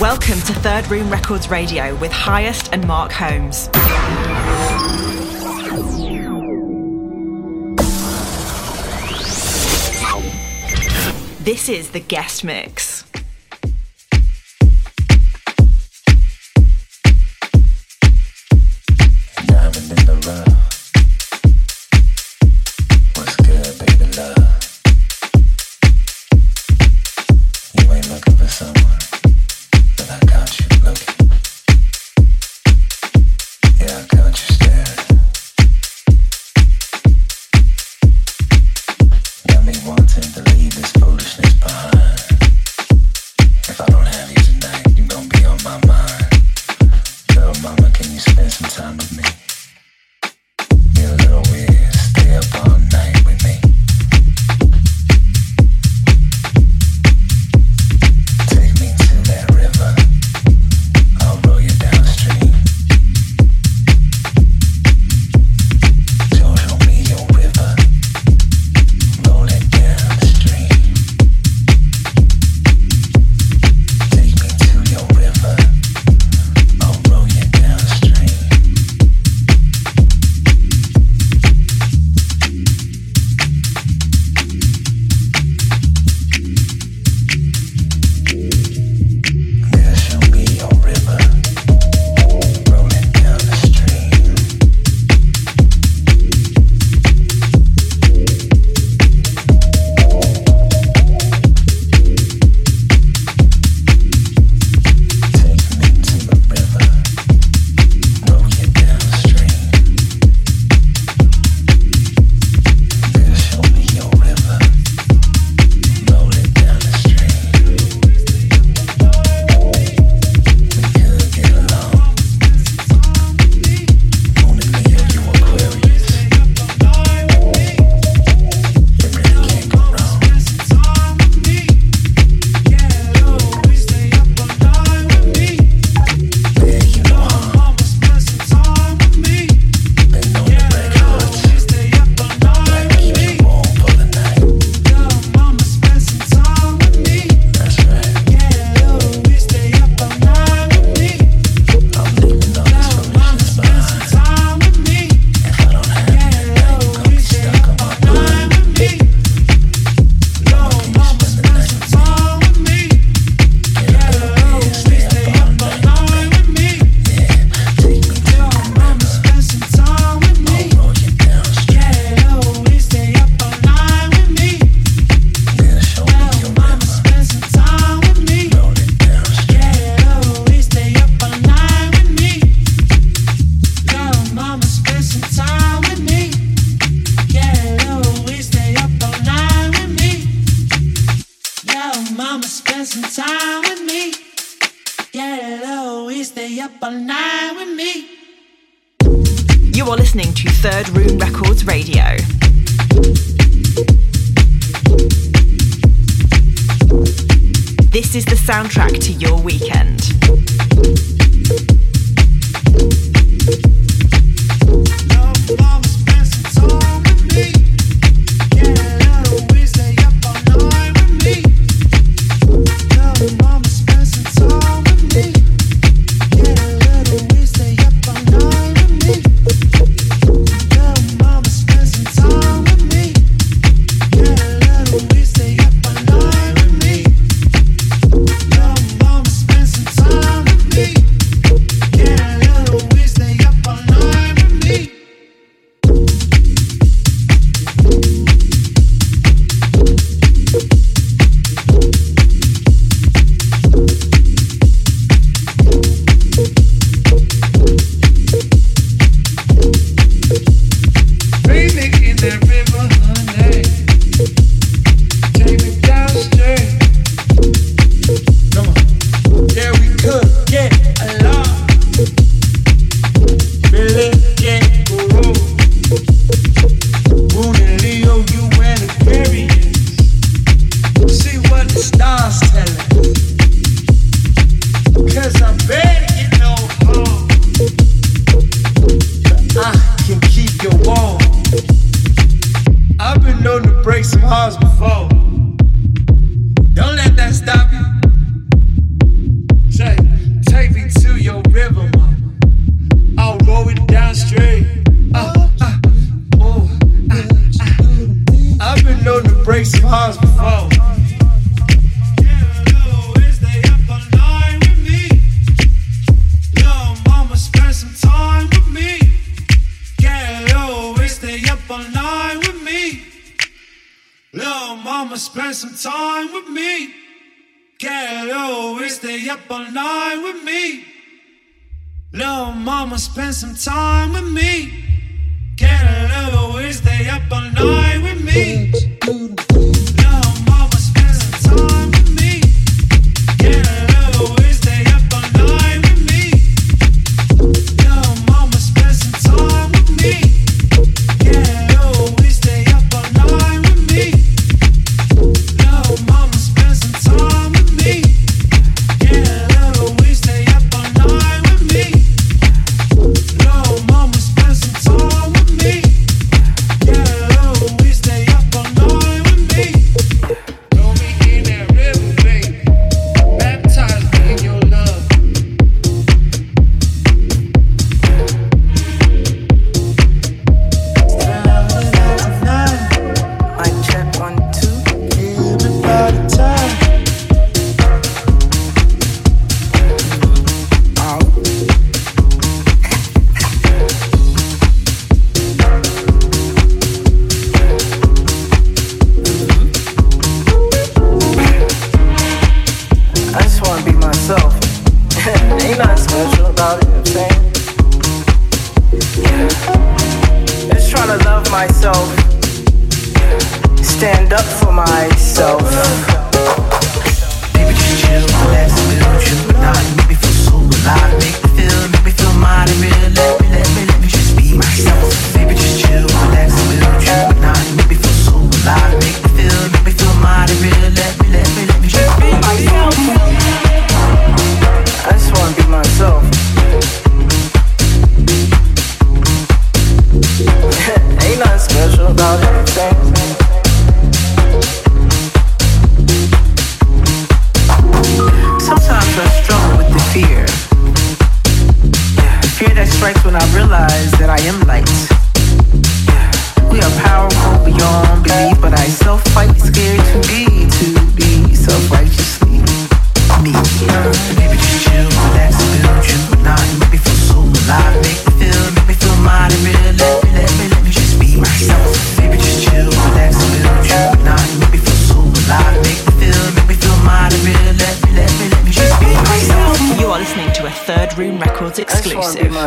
Welcome to Third Room Records Radio with Highest and Mark Holmes. This is the guest mix.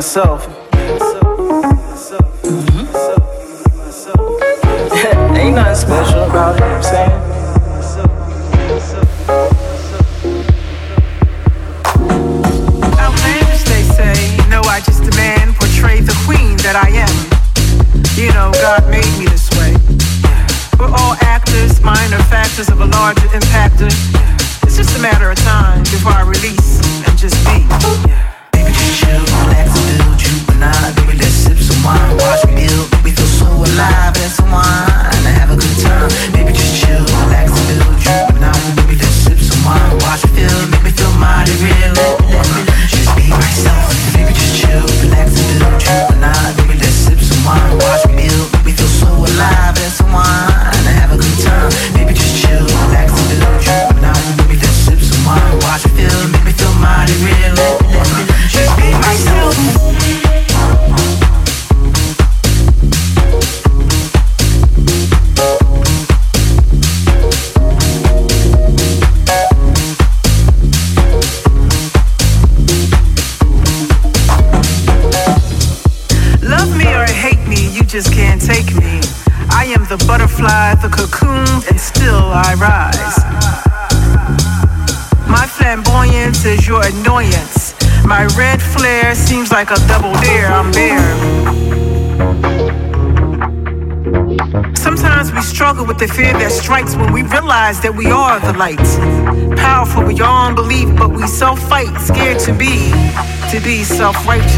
Myself. To be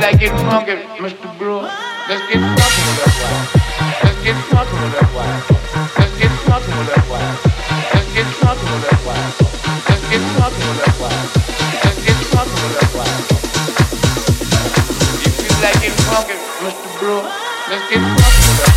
like it funky, Mr. Bro. Let's get funky with that wine. Let's get funky with that wine. Let's get funky with that wine. Let's get funky with that wine. Let's get funky with that wine. Let's get funky with that wine. If you like it funky, Mr. Bro, let's get funky with that.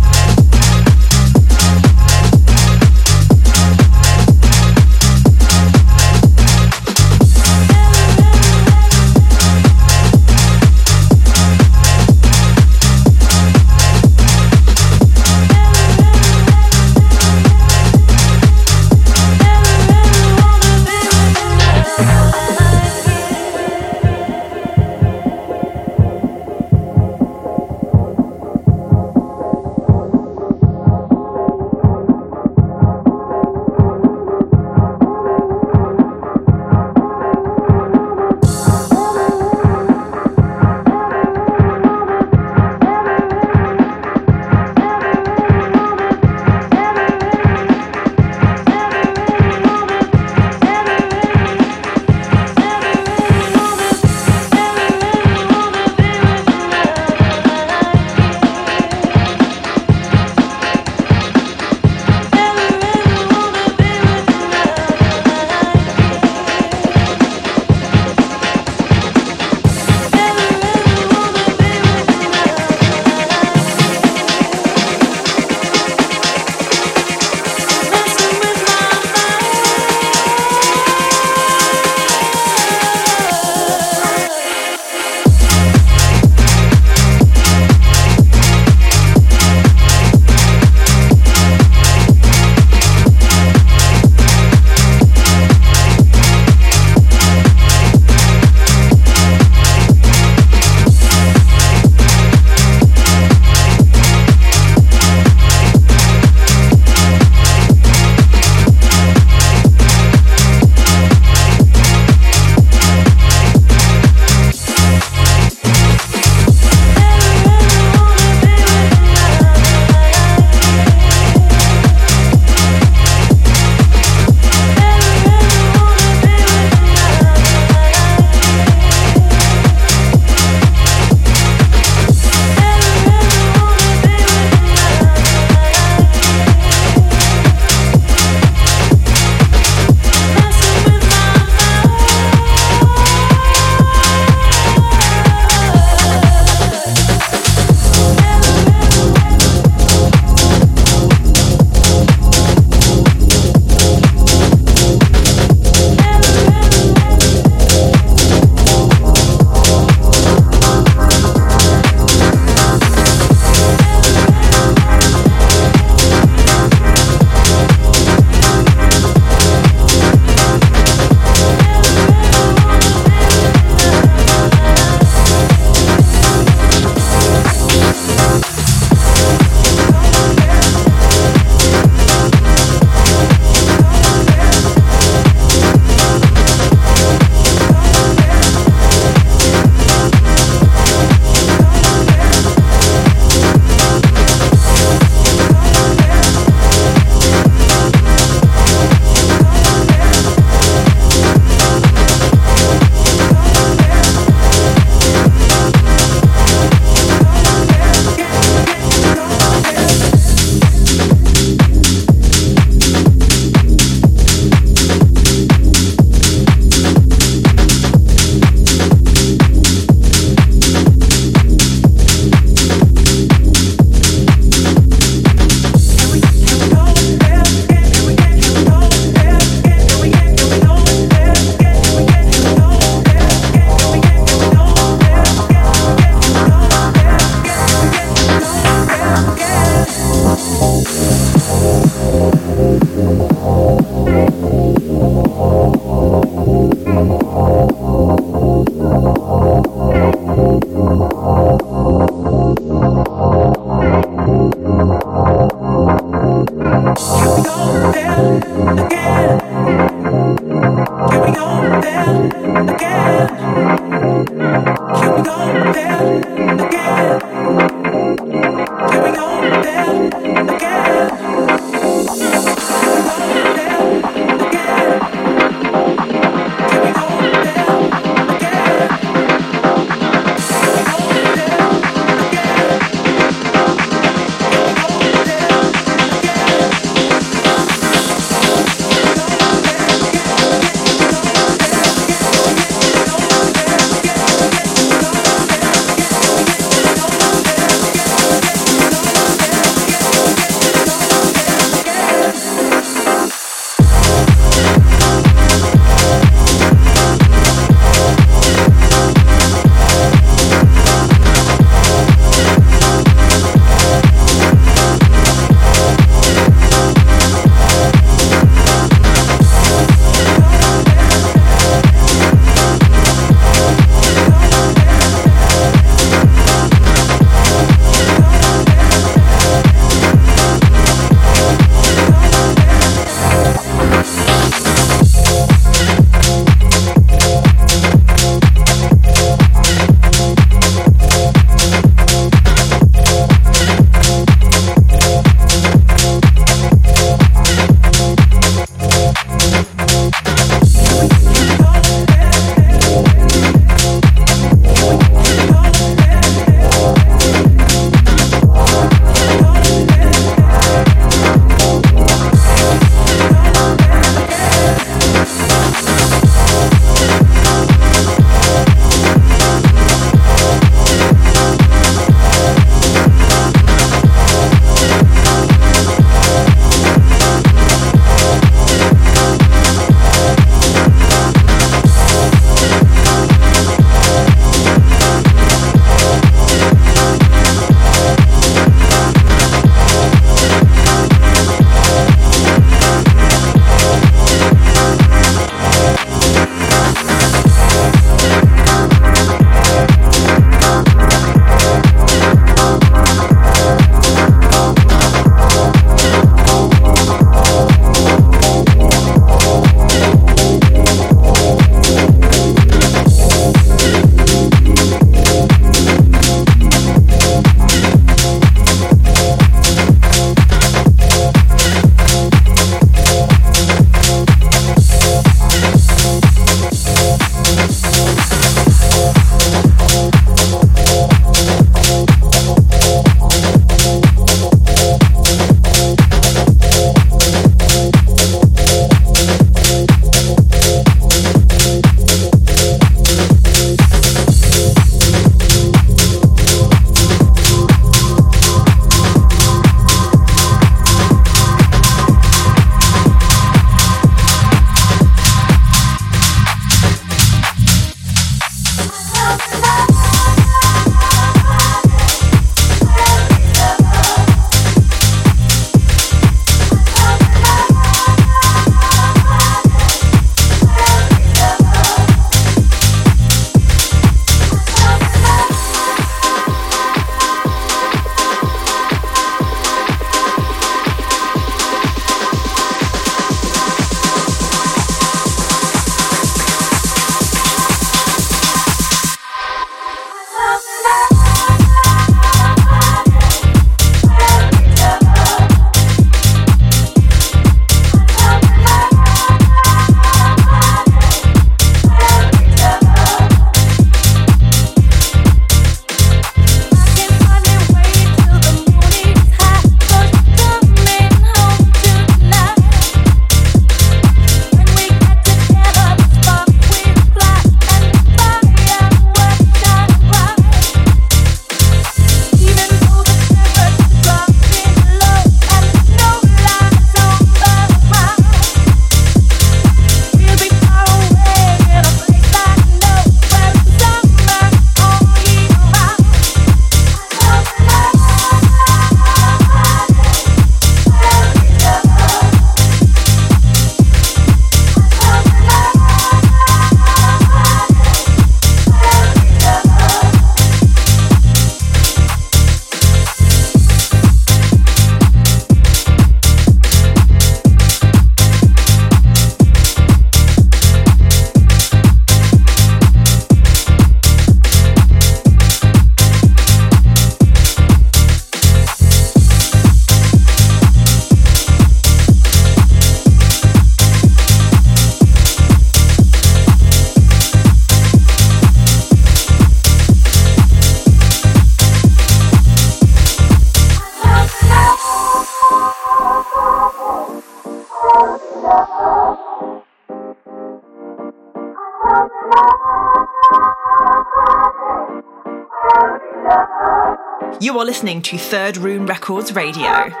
Listening to Third Room Records Radio.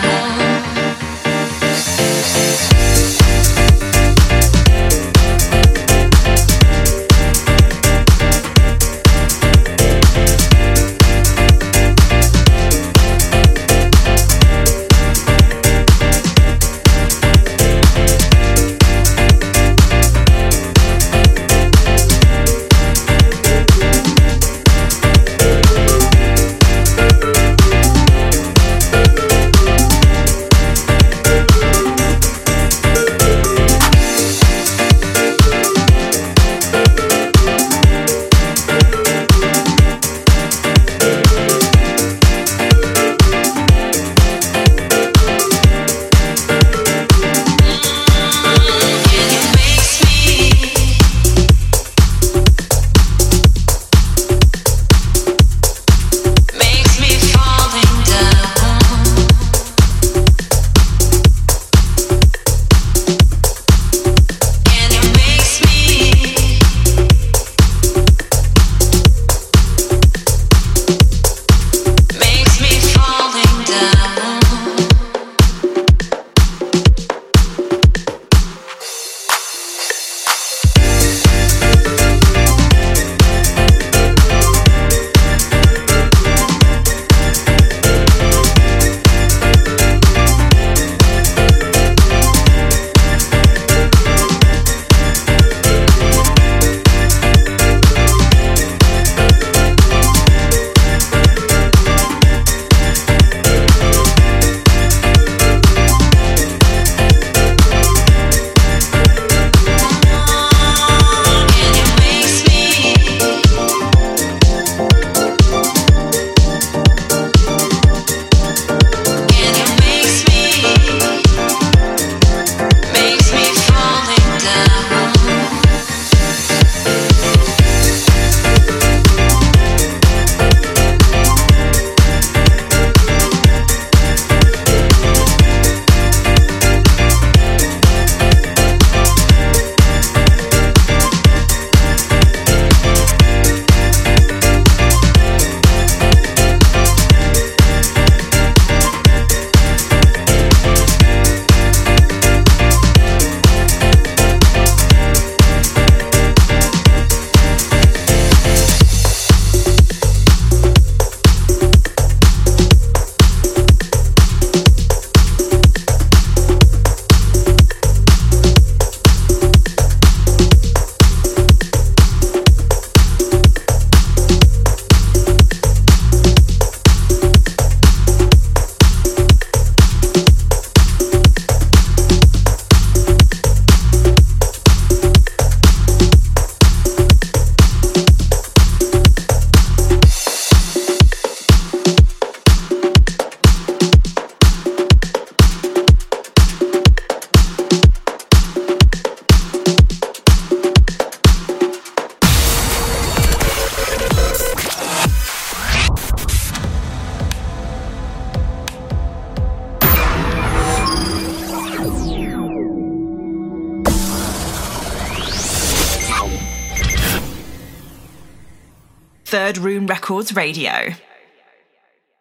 Records Radio.